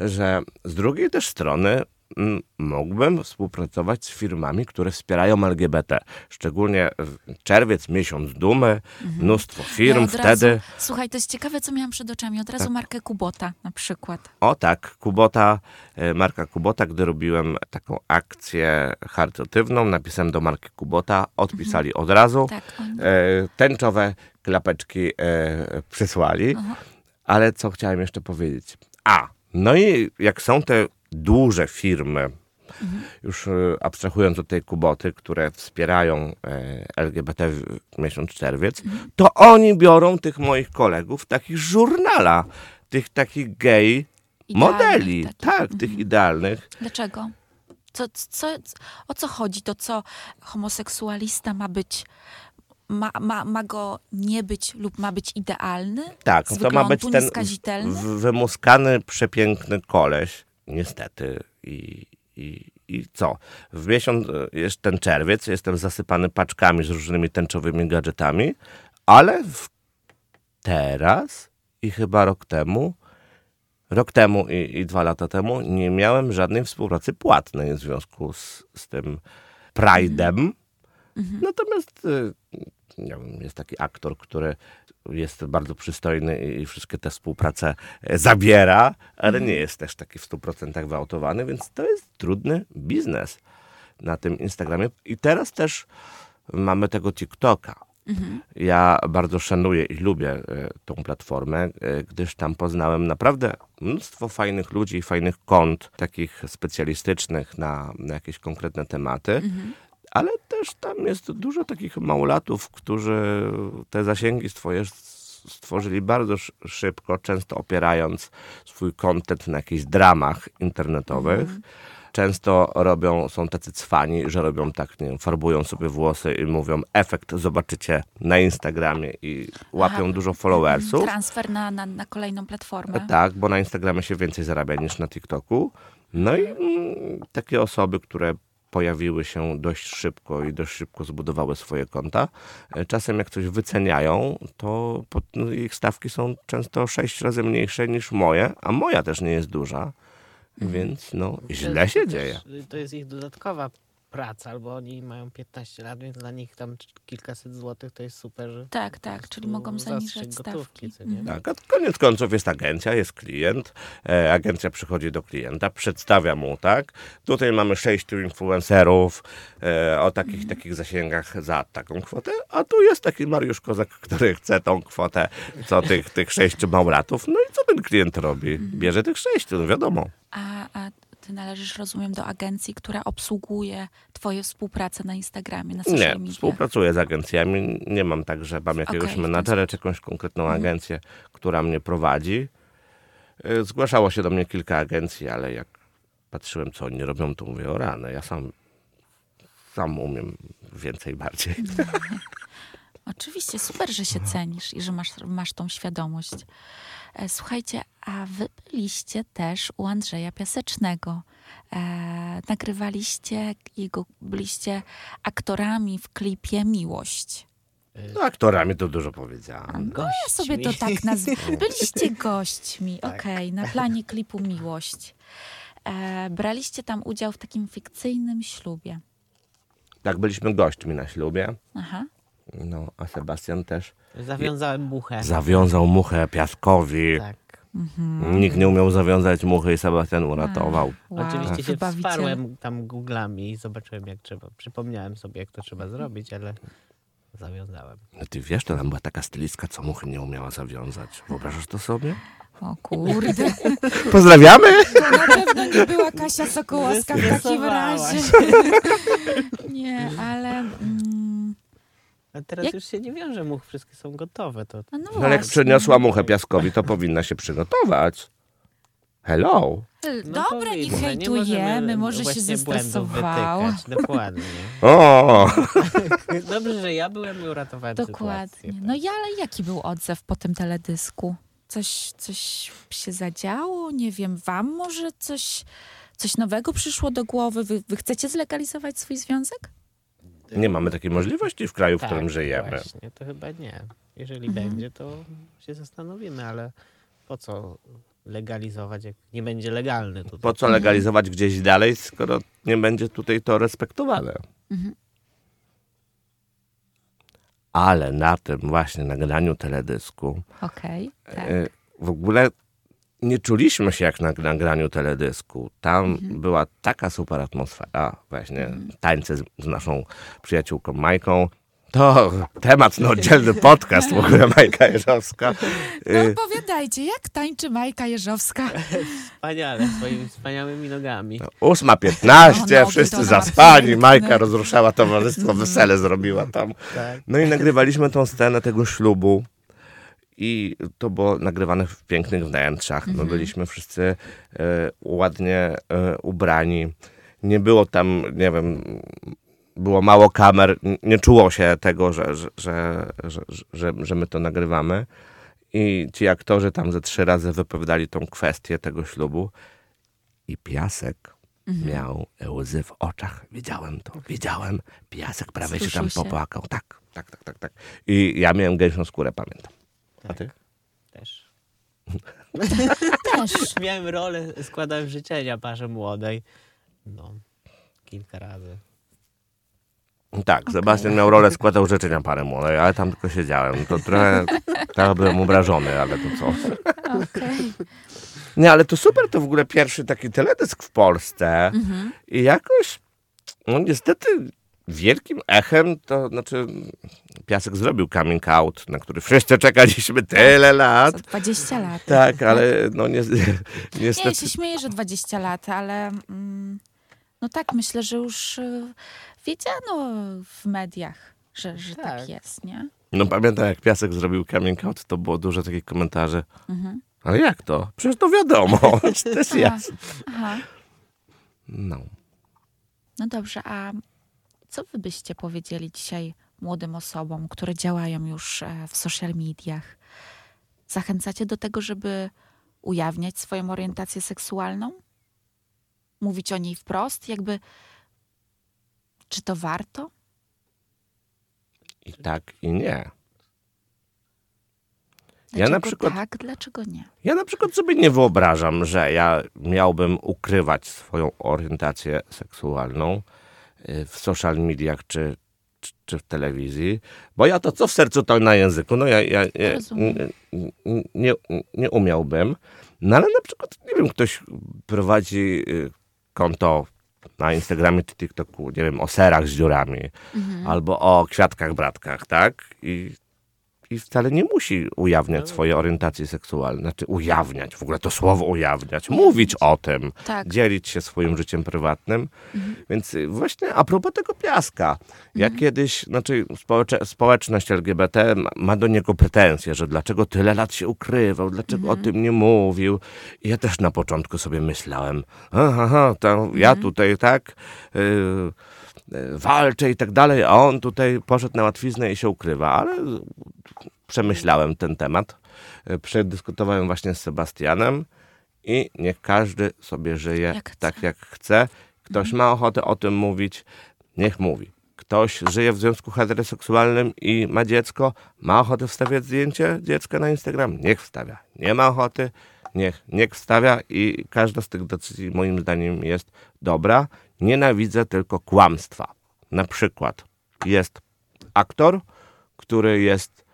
że z drugiej też strony mm, mógłbym współpracować z firmami, które wspierają LGBT. Szczególnie w czerwiec, miesiąc dumy, mnóstwo firm Ja wtedy. Razu, słuchaj, to jest ciekawe, co miałam przed oczami. Od razu Tak. markę Kubota na przykład. O tak, Kubota, e, marka Kubota, gdy robiłem taką akcję charytatywną, napisałem do marki Kubota, odpisali od razu. Tak. E, tęczowe klapeczki e, przysłali. Aha. Ale co chciałem jeszcze powiedzieć? A, no i jak są te duże firmy, już e, abstrahując od tej Kuboty, które wspierają e, LGBT w miesiąc czerwiec, to oni biorą tych moich kolegów, takich żurnala, tych takich gej Idealnych modeli. takich. Tak, tych idealnych. Dlaczego? Co, co, o co chodzi? To co homoseksualista ma być, ma, ma, ma go nie być lub ma być idealny? Tak, to ma być ten wymuskany, przepiękny koleś, niestety. I, i, I co? W miesiąc, e, jest ten czerwiec, jestem zasypany paczkami z różnymi tęczowymi gadżetami, ale teraz i chyba rok temu, rok temu i, i dwa lata temu nie miałem żadnej współpracy płatnej w związku z, z tym Pride'em. Mhm. Natomiast y, nie wiem, jest taki aktor, który jest bardzo przystojny i wszystkie te współprace e, zabiera, ale nie jest też taki w 100% wyautowany, więc to jest trudny biznes na tym Instagramie. I teraz też mamy tego TikToka. Mhm. Ja bardzo szanuję i lubię e, tą platformę, e, gdyż tam poznałem naprawdę mnóstwo fajnych ludzi i fajnych kont, takich specjalistycznych na, na jakieś konkretne tematy. Mhm. Ale też tam jest dużo takich małolatów, którzy te zasięgi swoje stworzyli bardzo sz- szybko, często opierając swój content na jakichś dramach internetowych. Często robią, są tacy cwani, że robią tak, nie wiem, farbują sobie włosy i mówią efekt zobaczycie na Instagramie i łapią Aha. dużo followersów. Transfer na, na, na kolejną platformę. Tak, bo na Instagramie się więcej zarabia niż na TikToku. No i mm, takie osoby, które pojawiły się dość szybko i dość szybko zbudowały swoje konta, e, czasem jak coś wyceniają, to no, ich stawki są często sześć razy mniejsze niż moje, a moja też nie jest duża, więc no źle się dzieje. Też, to jest ich dodatkowa praca, albo oni mają 15 lat, więc dla nich tam kilkaset złotych to jest super. Że Tak, tak, czyli mogą zaniżać gotówki, stawki. Mhm. Tak, a koniec końców jest agencja, jest klient. E, agencja przychodzi do klienta, przedstawia mu, tak? Tutaj mamy sześciu influencerów e, o takich takich zasięgach za taką kwotę, a tu jest taki Mariusz Kozak, który chce tą kwotę, co tych, tych sześciu małratów. No i co ten klient robi? Bierze tych sześciu, no wiadomo. A, a ty należysz, rozumiem, do agencji, która obsługuje twoje współpracę na Instagramie, na social Nie, media. współpracuję z agencjami. Nie mam tak, że mam jakiegoś ten menadżera czy jakąś konkretną Mhm. agencję, która mnie prowadzi. Y, Zgłaszało się do mnie kilka agencji, ale jak patrzyłem, co oni robią, to mówię, o rany, ja sam, sam umiem więcej, bardziej. Oczywiście, super, że się cenisz i że masz, masz tą świadomość. E, Słuchajcie, a wy byliście też u Andrzeja Piasecznego. E, nagrywaliście jego, byliście aktorami w klipie Miłość. No aktorami to dużo powiedziałem. gości. Ja sobie to tak nazwę. Byliście gośćmi, Tak. okej, na planie klipu Miłość. E, braliście tam udział w takim fikcyjnym ślubie. Tak, byliśmy gośćmi na ślubie. Aha. No, a Sebastian też Zawiązałem muchę. zawiązał muchę piaskowi. Tak. Nikt nie umiał zawiązać muchy i Sebastian uratował. Wow. Oczywiście się Wybawiciel. wsparłem tam googlami i zobaczyłem jak trzeba. Przypomniałem sobie jak to trzeba zrobić, ale zawiązałem. No ty wiesz, to tam była taka stylistka, co muchy nie umiała zawiązać. Wyobrażasz to sobie? O kurde. Pozdrawiamy! To na pewno nie była Kasia Sokołowska w takim razie. Nie, ale... Mm, A teraz Jak- już się nie wiąże much, wszystkie są gotowe. To no, no ale jak właśnie. przyniosła muchę piaskowi, to powinna się przygotować. Hello! No Dobra, nie hejtujemy, możemy może się zestresował. wytykać, Dokładnie. O! Dobrze, że ja byłem i uratowałem Dokładnie. sytuację. No i ale jaki był odzew po tym teledysku? Coś, coś się zadziało? Nie wiem, wam może coś, coś nowego przyszło do głowy? Wy, wy chcecie zlegalizować swój związek? Nie mamy takiej możliwości w kraju, w Tak, którym żyjemy. Właśnie, to chyba nie. Jeżeli Mhm. będzie, to się zastanowimy, ale po co legalizować, jak nie będzie legalny tutaj? Po co legalizować gdzieś dalej, skoro nie będzie tutaj to respektowane? Mhm. Ale na tym właśnie nagraniu teledysku tak. e, w ogóle nie czuliśmy się jak na nagraniu teledysku. Tam Mhm. była taka super atmosfera, właśnie tańce z, z naszą przyjaciółką Majką. To temat na oddzielny podcast w ogóle Majka Jeżowska. No E, opowiadajcie, jak tańczy Majka Jeżowska? Wspaniale, swoimi wspaniałymi nogami. 8.15, No, no, wszyscy zaspani. Majka rozruszała towarzystwo, wesele zrobiła tam. Tak. No i nagrywaliśmy tą scenę tego ślubu i to było nagrywane w pięknych wnętrzach. Mhm. My byliśmy wszyscy e, ładnie e, ubrani. Nie było tam, nie wiem, było mało kamer, nie czuło się tego, że, że, że, że, my to nagrywamy. I ci aktorzy tam ze trzy razy wypowiadali tą kwestię tego ślubu. I piasek Mhm. miał łzy w oczach. Widziałem to, widziałem. Piasek prawie się tam popłakał. Tak, tak, tak, tak, tak. I ja miałem gęsią skórę, pamiętam. A ty? Też. Też. Miałem rolę, składałem życzenia parze młodej. No, kilka razy. Tak, Sebastian miał rolę, składał życzenia parę młodej, ale tam tylko siedziałem. To trochę, trochę byłem obrażony, ale to co. Okej. Nie, ale to super, to w ogóle pierwszy taki teledysk w Polsce. Mhm. I jakoś, no niestety, wielkim echem, to znaczy Piasek zrobił coming out, na który wszyscy czekaliśmy tyle lat. Za 20 lat. Tak, ale no ni Nie, ja niestety. się śmieję, że 20 lat, ale mm, no tak, myślę, że już y, wiedziano w mediach, że, że tak. Tak. jest, nie? No pamiętam, jak Piasek zrobił coming out, to było dużo takich komentarzy. Mhm. Ale jak to? Przecież to wiadomo. to jest jasne. Aha. No. No dobrze, a co wy byście powiedzieli dzisiaj młodym osobom, które działają już e, w social mediach? Zachęcacie do tego, żeby ujawniać swoją orientację seksualną? Mówić o niej wprost? Jakby, czy to warto? I tak, i nie. Dlaczego na przykład- tak, dlaczego nie? Ja na przykład sobie nie wyobrażam, że ja miałbym ukrywać swoją orientację seksualną w social mediach czy, czy, czy w telewizji, bo ja to co w sercu, to na języku. No ja, ja, ja nie, nie, nie umiałbym. No ale na przykład, nie wiem, ktoś prowadzi y, konto na Instagramie czy TikToku, nie wiem, o serach z dziurami Mhm. albo o kwiatkach, bratkach, tak? I, I wcale nie musi ujawniać No. swojej orientacji seksualnej. Znaczy ujawniać, w ogóle to słowo ujawniać, mówić o tym, Tak. dzielić się swoim życiem prywatnym. Mhm. Więc y, właśnie a propos tego piaska, ja kiedyś, znaczy społecze, społeczność LGBT ma, ma do niego pretensje, że dlaczego tyle lat się ukrywał, dlaczego o tym nie mówił. I ja też na początku sobie myślałem, aha, aha to ja tutaj tak y, y, walczę i tak dalej, a on tutaj poszedł na łatwiznę i się ukrywa, ale przemyślałem ten temat, y, przedyskutowałem właśnie z Sebastianem i niech każdy sobie żyje Jak chce. tak, jak chce. Ktoś ma ochotę o tym mówić, niech mówi. Ktoś żyje w związku heteroseksualnym i ma dziecko, ma ochotę wstawiać zdjęcie dziecka na Instagram, niech wstawia. Nie ma ochoty, niech, niech wstawia i każda z tych decyzji moim zdaniem jest dobra. Nienawidzę tylko kłamstwa. na przykład jest aktor, który jest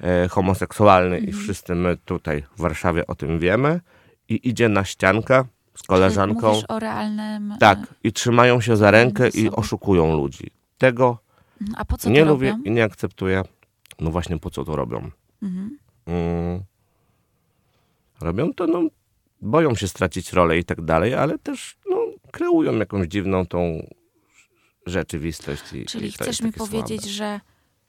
e, homoseksualny i wszyscy my tutaj w Warszawie o tym wiemy i idzie na ściankę z koleżanką. Mówisz o realnym... e, Tak, i trzymają się za rękę i oszukują ludzi. Tego mhm. A po co nie to lubię robią? i nie akceptuję. No właśnie po co to robią? Mhm. Mm. Robią to, no, boją się stracić rolę i tak dalej, ale też no, kreują jakąś dziwną tą rzeczywistość. I, Czyli i chcesz mi powiedzieć, słabe. że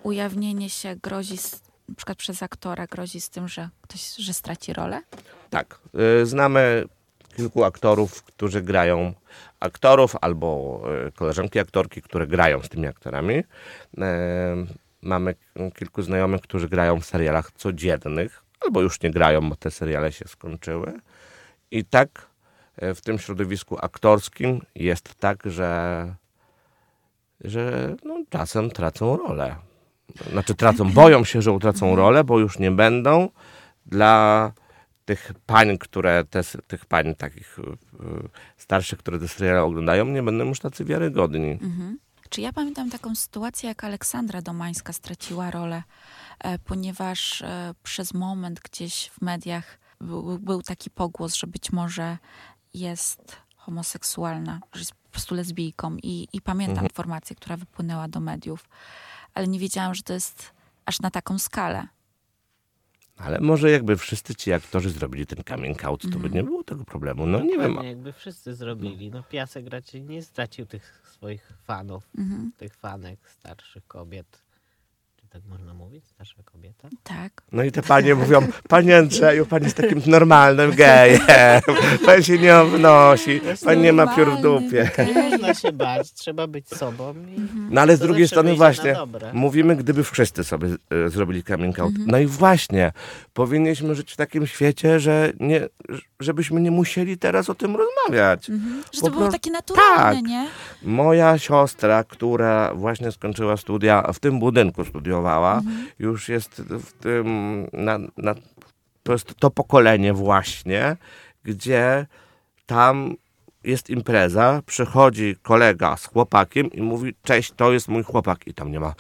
ujawnienie się grozi, z, na przykład przez aktora, grozi z tym, że ktoś, że straci rolę? Tak. y, Znamy kilku aktorów, którzy grają aktorów albo y, koleżanki aktorki, które grają z tymi aktorami. E, Mamy kilku znajomych, którzy grają w serialach codziennych, albo już nie grają, bo te seriale się skończyły. I tak w tym środowisku aktorskim jest tak, że, że no, czasem tracą rolę. Znaczy tracą, boją się, że utracą rolę, bo już nie będą dla tych pań, które te, tych pań takich y, starszych, które te seriale oglądają, nie będą już tacy wiarygodni. Mhm. Czy ja pamiętam taką sytuację, jak Aleksandra Domańska straciła rolę, e, ponieważ e, przez moment gdzieś w mediach był, był taki pogłos, że być może jest homoseksualna, że jest po prostu lesbijką i, i pamiętam Mhm. informację, która wypłynęła do mediów, ale nie wiedziałam, że to jest aż na taką skalę. Ale może jakby wszyscy ci aktorzy zrobili ten coming out, to by Mhm. nie było tego problemu. No nie wiem. Dokładnie, jakby wszyscy zrobili. No Piasek raczej nie stracił tych swoich fanów, Mhm. tych fanek, starszych kobiet. Tak można mówić? Starsza kobieta? Tak. No i te panie mówią, panie Andrzeju, pan jest takim normalnym gejem, pan się nie obnosi, pan nie ma piór w dupie. Nie można się bać, trzeba być sobą i No ale z drugiej strony właśnie, mówimy, gdyby wszyscy sobie e, zrobili coming out. Mhm. No i właśnie, powinniśmy żyć w takim świecie, że nie, żebyśmy nie musieli teraz o tym rozmawiać. Mhm. Że Po to było pro- takie naturalne, Tak. nie? Moja siostra, która właśnie skończyła studia, w tym budynku studiowała, Mhm. już jest w tym, na, na, to jest to pokolenie właśnie, gdzie tam jest impreza, przychodzi kolega z chłopakiem i mówi, cześć, to jest mój chłopak. I tam nie ma,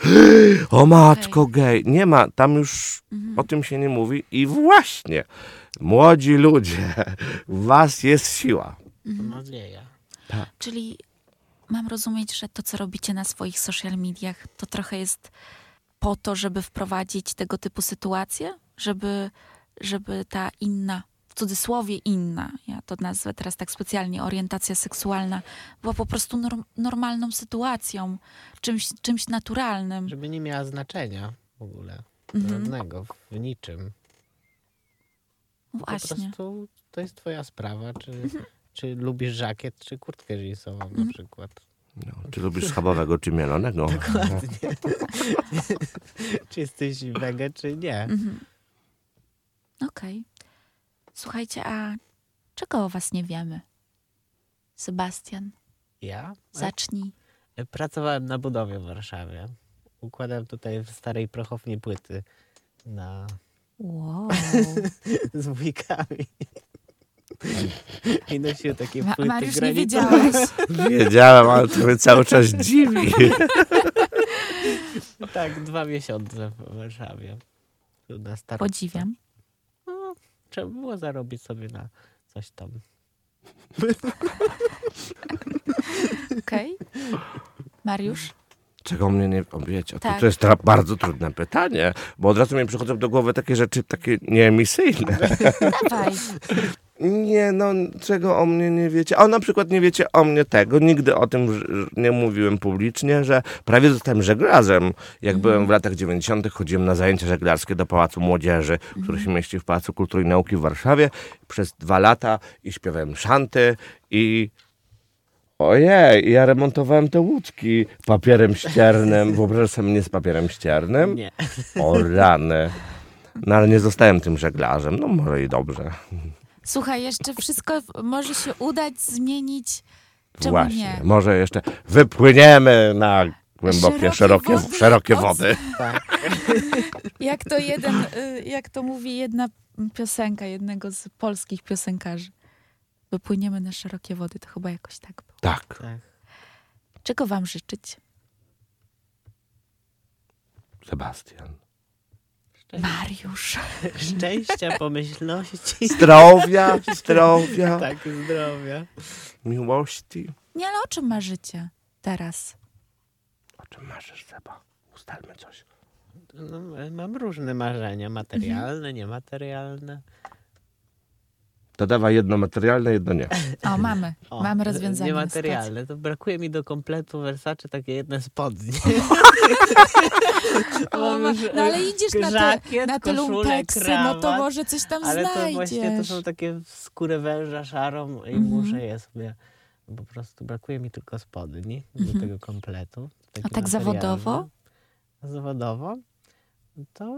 o matko, gej. Nie ma, tam już Mhm. o tym się nie mówi. I właśnie, młodzi ludzie, w was jest siła. To nadzieja. Czyli mam rozumieć, że to, co robicie na swoich social mediach, to trochę jest po to, żeby wprowadzić tego typu sytuacje? Żeby, żeby ta inna, w cudzysłowie inna, ja to nazwę teraz tak specjalnie, orientacja seksualna, była po prostu norm, normalną sytuacją, czymś, czymś naturalnym. Żeby nie miała znaczenia w ogóle. Mhm. Żadnego, w niczym. Po Właśnie. prostu to jest twoja sprawa, czy, czy lubisz żakiet, czy kurtkę jeansową Mhm. na przykład. No, czy lubisz schabowego, czy mielonego? Czy jesteś wege, czy nie. Mhm. Okej. Słuchajcie, a czego o was nie wiemy? Sebastian, Ja zacznij. pracowałem na budowie w Warszawie. Układałem tutaj w starej prochowni płyty na, Wow. z wujkami. I nosił takie Ma- płyty Mariusz, nie granitowe. wiedziałeś. Wiedziałem, ale to mnie cały czas dziwi. Tak, dwa miesiące w Warszawie. Na. Podziwiam. No, trzeba było zarobić sobie na coś tam. Okej. Mariusz? Czego mnie nie... O, wiecie, to, Tak. to jest bardzo trudne pytanie, bo od razu mi przychodzą do głowy takie rzeczy, takie nieemisyjne. Dawaj. Nie, no, czego o mnie nie wiecie? O, na przykład nie wiecie o mnie tego. Nigdy o tym nie mówiłem publicznie, że prawie zostałem żeglarzem. Jak byłem w latach 90., chodziłem na zajęcia żeglarskie do Pałacu Młodzieży, który się mieści w Pałacu Kultury i Nauki w Warszawie. Przez dwa lata i śpiewałem szanty i Ojej, ja remontowałem te łódki papierem ściernym. Wyobrażasz sobie mnie z papierem ściernym? Nie. O rany. No ale nie zostałem tym żeglarzem. No może i dobrze. Słuchaj, jeszcze wszystko może się udać, zmienić. Czemu Właśnie. nie? Może jeszcze wypłyniemy na głębokie, Szerokie szerokie, wody, szerokie od- wody. Tak. Jak to jeden, y, jak to mówi jedna piosenka jednego z polskich piosenkarzy. Wypłyniemy na szerokie wody, to chyba jakoś tak było. Tak. tak. Czego wam życzyć? Sebastian. Mariusz. Szczęścia, pomyślności. Zdrowia, zdrowia, Tak, zdrowia. miłości. Nie, ale o czym marzycie teraz? O czym marzysz, Seba? Ustalmy coś. No, mam różne marzenia, materialne, niematerialne. To dawaj jedno materialne, jedno nie. O, mamy. O, mamy rozwiązanie. Niematerialne. To brakuje mi do kompletu Versace takie jedne spodnie. O, no ale idziesz na te, na te lumpeksy, no to może coś tam Ale to znajdziesz. właśnie to są takie w skórę węża szarą i Mhm. muszę je sobie... Po prostu brakuje mi tylko spodni Mhm. do tego kompletu. A tak zawodowo? zawodowo? To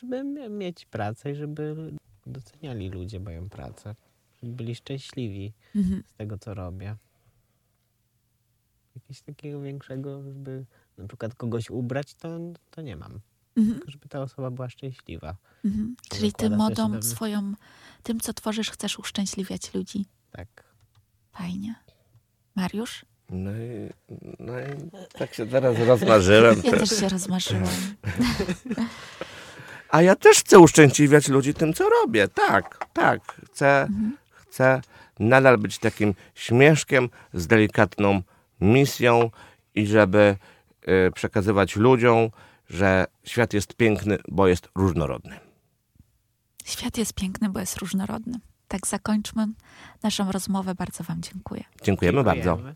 żeby mie- mieć pracę i żeby doceniali ludzie moją pracę. Żeby byli szczęśliwi Mhm. z tego, co robię. Jakiegoś takiego większego, żeby na przykład kogoś ubrać, to, to nie mam. Mhm. Tylko żeby ta osoba była szczęśliwa. Mhm. Czyli ty modą swoją, tym co tworzysz, chcesz uszczęśliwiać ludzi. Tak. Fajnie. Mariusz? No i, no i tak się teraz rozmarzyłem. Ja też się rozmarzyłam. A ja też chcę uszczęśliwiać ludzi tym, co robię. Tak, tak. Chcę, Mhm. chcę nadal być takim śmieszkiem z delikatną misją i żeby y, przekazywać ludziom, że świat jest piękny, bo jest różnorodny. Świat jest piękny, bo jest różnorodny. Tak zakończmy naszą rozmowę. Bardzo Wam dziękuję. Dziękujemy bardzo. Dziękujemy.